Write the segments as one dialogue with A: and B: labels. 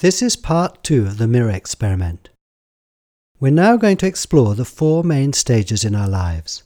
A: This is part two of the mirror experiment. We're now going to explore the four main stages in our lives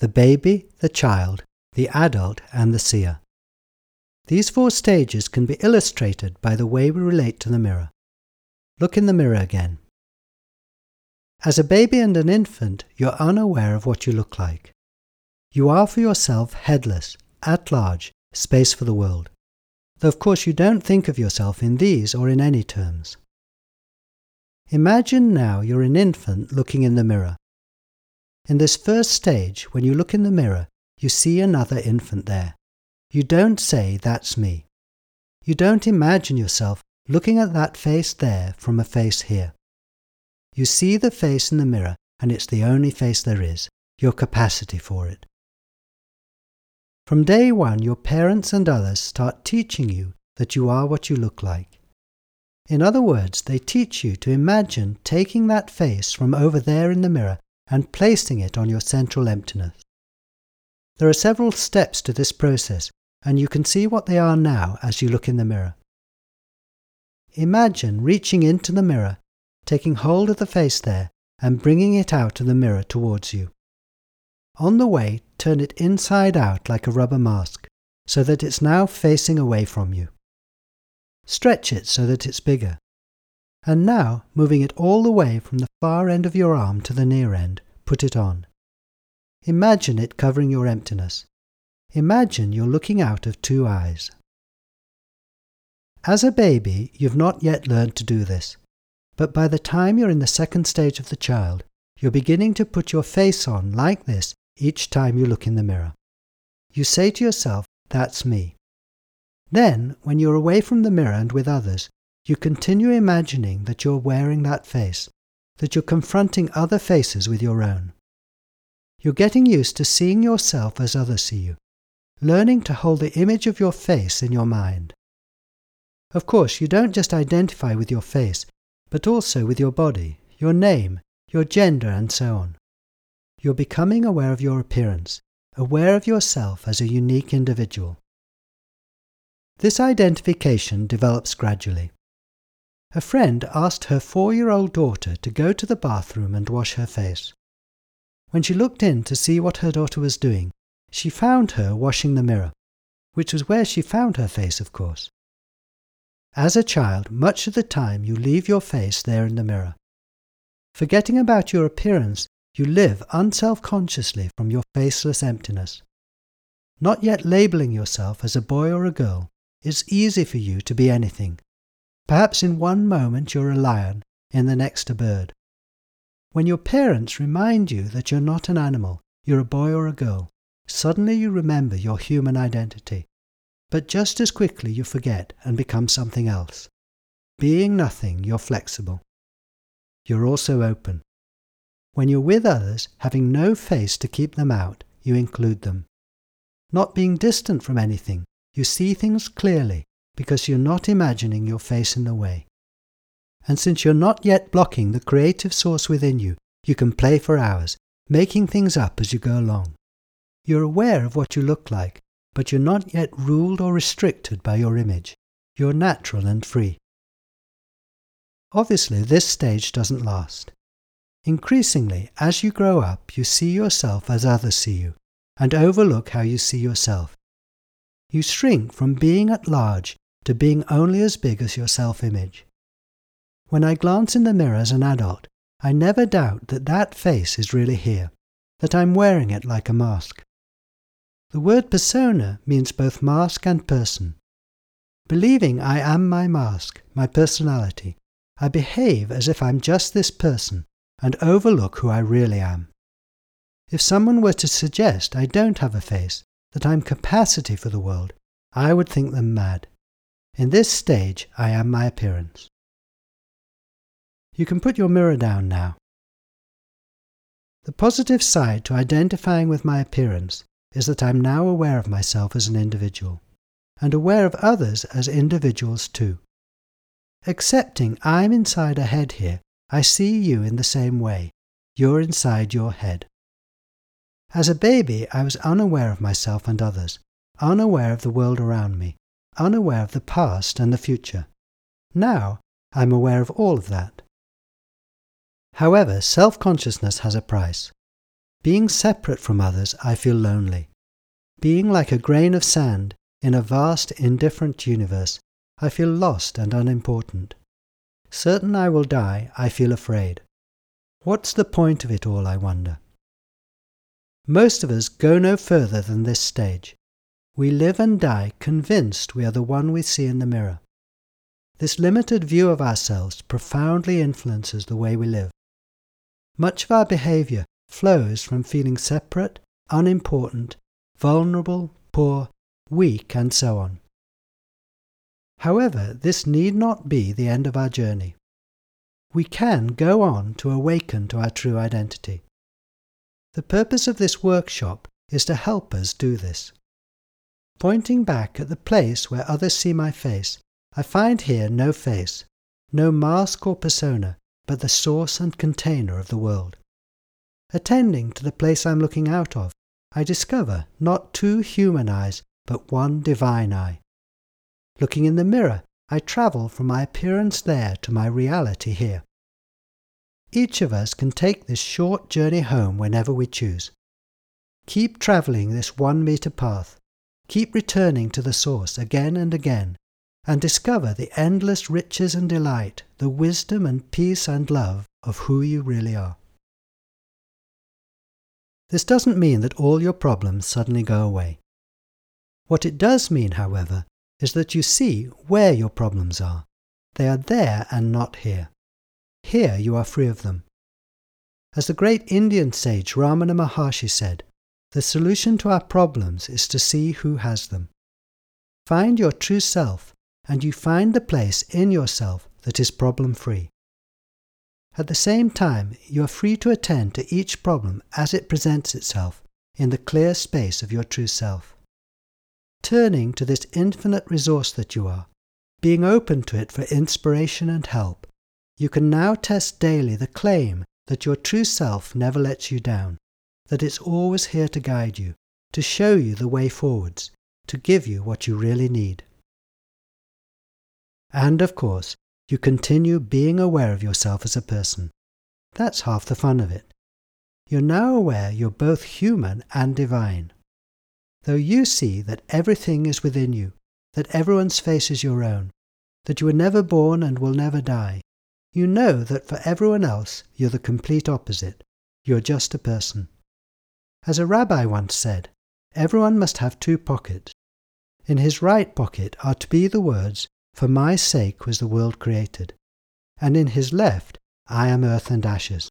A: the baby, the child, the adult, and the seer. These four stages can be illustrated by the way we relate to the mirror. Look in the mirror again. As a baby and an infant, you're unaware of what you look like. You are for yourself headless, at large, space for the world though of course you don't think of yourself in these or in any terms. Imagine now you're an infant looking in the mirror. In this first stage, when you look in the mirror, you see another infant there. You don't say, That's me. You don't imagine yourself looking at that face there from a face here. You see the face in the mirror, and it's the only face there is, your capacity for it. From day one, your parents and others start teaching you that you are what you look like. In other words, they teach you to imagine taking that face from over there in the mirror and placing it on your central emptiness. There are several steps to this process, and you can see what they are now as you look in the mirror. Imagine reaching into the mirror, taking hold of the face there, and bringing it out of the mirror towards you. On the way, turn it inside out like a rubber mask, so that it's now facing away from you. Stretch it so that it's bigger. And now, moving it all the way from the far end of your arm to the near end, put it on. Imagine it covering your emptiness. Imagine you're looking out of two eyes. As a baby, you've not yet learned to do this, but by the time you're in the second stage of the child, you're beginning to put your face on like this each time you look in the mirror. You say to yourself, That's me. Then, when you're away from the mirror and with others, you continue imagining that you're wearing that face, that you're confronting other faces with your own. You're getting used to seeing yourself as others see you, learning to hold the image of your face in your mind. Of course, you don't just identify with your face, but also with your body, your name, your gender, and so on. You're becoming aware of your appearance, aware of yourself as a unique individual. This identification develops gradually. A friend asked her four year old daughter to go to the bathroom and wash her face. When she looked in to see what her daughter was doing, she found her washing the mirror, which was where she found her face, of course. As a child, much of the time you leave your face there in the mirror. Forgetting about your appearance you live unself consciously from your faceless emptiness. Not yet labeling yourself as a boy or a girl, it's easy for you to be anything. Perhaps in one moment you're a lion, in the next a bird. When your parents remind you that you're not an animal, you're a boy or a girl, suddenly you remember your human identity. But just as quickly you forget and become something else. Being nothing, you're flexible. You're also open. When you're with others, having no face to keep them out, you include them. Not being distant from anything, you see things clearly because you're not imagining your face in the way. And since you're not yet blocking the creative source within you, you can play for hours, making things up as you go along. You're aware of what you look like, but you're not yet ruled or restricted by your image. You're natural and free. Obviously, this stage doesn't last. Increasingly, as you grow up, you see yourself as others see you, and overlook how you see yourself. You shrink from being at large to being only as big as your self image. When I glance in the mirror as an adult, I never doubt that that face is really here, that I'm wearing it like a mask. The word persona means both mask and person. Believing I am my mask, my personality, I behave as if I'm just this person and overlook who I really am. If someone were to suggest I don't have a face, that I'm capacity for the world, I would think them mad. In this stage, I am my appearance. You can put your mirror down now. The positive side to identifying with my appearance is that I'm now aware of myself as an individual, and aware of others as individuals too. Accepting I'm inside a head here I see you in the same way. You're inside your head. As a baby, I was unaware of myself and others, unaware of the world around me, unaware of the past and the future. Now, I'm aware of all of that. However, self consciousness has a price. Being separate from others, I feel lonely. Being like a grain of sand in a vast, indifferent universe, I feel lost and unimportant. Certain I will die, I feel afraid. What's the point of it all, I wonder? Most of us go no further than this stage. We live and die convinced we are the one we see in the mirror. This limited view of ourselves profoundly influences the way we live. Much of our behavior flows from feeling separate, unimportant, vulnerable, poor, weak, and so on. However, this need not be the end of our journey. We can go on to awaken to our true identity. The purpose of this workshop is to help us do this. Pointing back at the place where others see my face, I find here no face, no mask or persona, but the source and container of the world. Attending to the place I'm looking out of, I discover not two human eyes, but one divine eye. Looking in the mirror, I travel from my appearance there to my reality here. Each of us can take this short journey home whenever we choose. Keep travelling this one metre path. Keep returning to the source again and again, and discover the endless riches and delight, the wisdom and peace and love of who you really are. This doesn't mean that all your problems suddenly go away. What it does mean, however, is that you see where your problems are. They are there and not here. Here you are free of them. As the great Indian sage Ramana Maharshi said, the solution to our problems is to see who has them. Find your true self, and you find the place in yourself that is problem free. At the same time, you are free to attend to each problem as it presents itself in the clear space of your true self. Turning to this infinite resource that you are, being open to it for inspiration and help, you can now test daily the claim that your true self never lets you down, that it's always here to guide you, to show you the way forwards, to give you what you really need. And of course, you continue being aware of yourself as a person. That's half the fun of it. You're now aware you're both human and divine. Though you see that everything is within you, that everyone's face is your own, that you were never born and will never die, you know that for everyone else you're the complete opposite. You're just a person. As a rabbi once said, everyone must have two pockets. In his right pocket are to be the words, for my sake was the world created. And in his left, I am earth and ashes.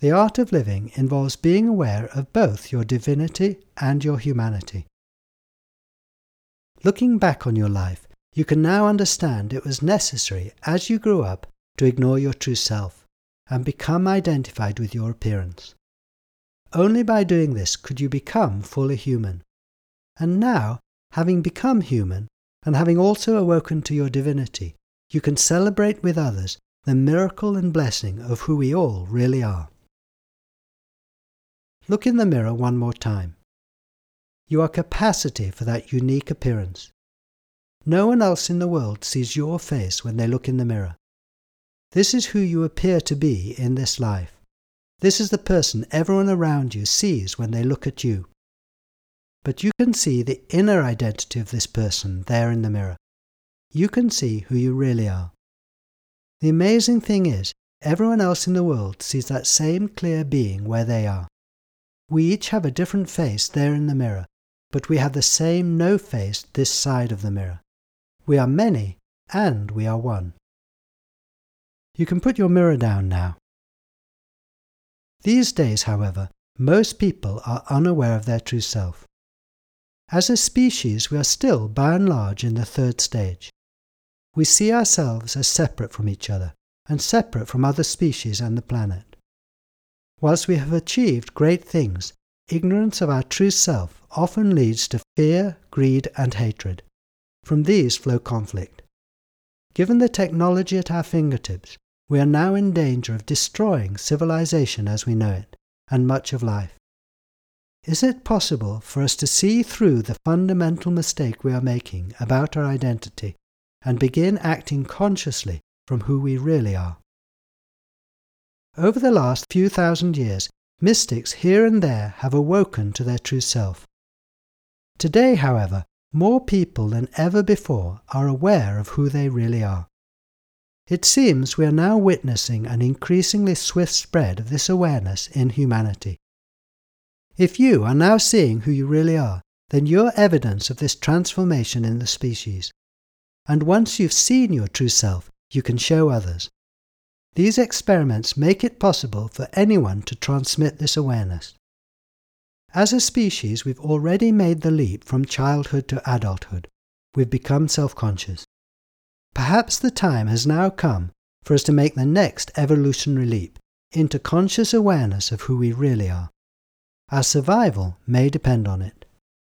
A: The art of living involves being aware of both your divinity and your humanity. Looking back on your life, you can now understand it was necessary as you grew up to ignore your true self and become identified with your appearance. Only by doing this could you become fully human. And now, having become human, and having also awoken to your divinity, you can celebrate with others the miracle and blessing of who we all really are. Look in the mirror one more time. You are capacity for that unique appearance. No one else in the world sees your face when they look in the mirror. This is who you appear to be in this life. This is the person everyone around you sees when they look at you but you can see the inner identity of this person there in the mirror. You can see who you really are. The amazing thing is, everyone else in the world sees that same clear being where they are. We each have a different face there in the mirror, but we have the same no face this side of the mirror. We are many, and we are one. You can put your mirror down now. These days, however, most people are unaware of their true self. As a species, we are still, by and large, in the third stage. We see ourselves as separate from each other and separate from other species and the planet. Whilst we have achieved great things, ignorance of our true self often leads to fear, greed, and hatred. From these flow conflict. Given the technology at our fingertips, we are now in danger of destroying civilization as we know it, and much of life. Is it possible for us to see through the fundamental mistake we are making about our identity and begin acting consciously from who we really are. Over the last few thousand years, mystics here and there have awoken to their true self. Today, however, more people than ever before are aware of who they really are. It seems we are now witnessing an increasingly swift spread of this awareness in humanity. If you are now seeing who you really are, then you're evidence of this transformation in the species. And once you've seen your true self, you can show others. These experiments make it possible for anyone to transmit this awareness. As a species, we've already made the leap from childhood to adulthood. We've become self conscious. Perhaps the time has now come for us to make the next evolutionary leap into conscious awareness of who we really are. Our survival may depend on it.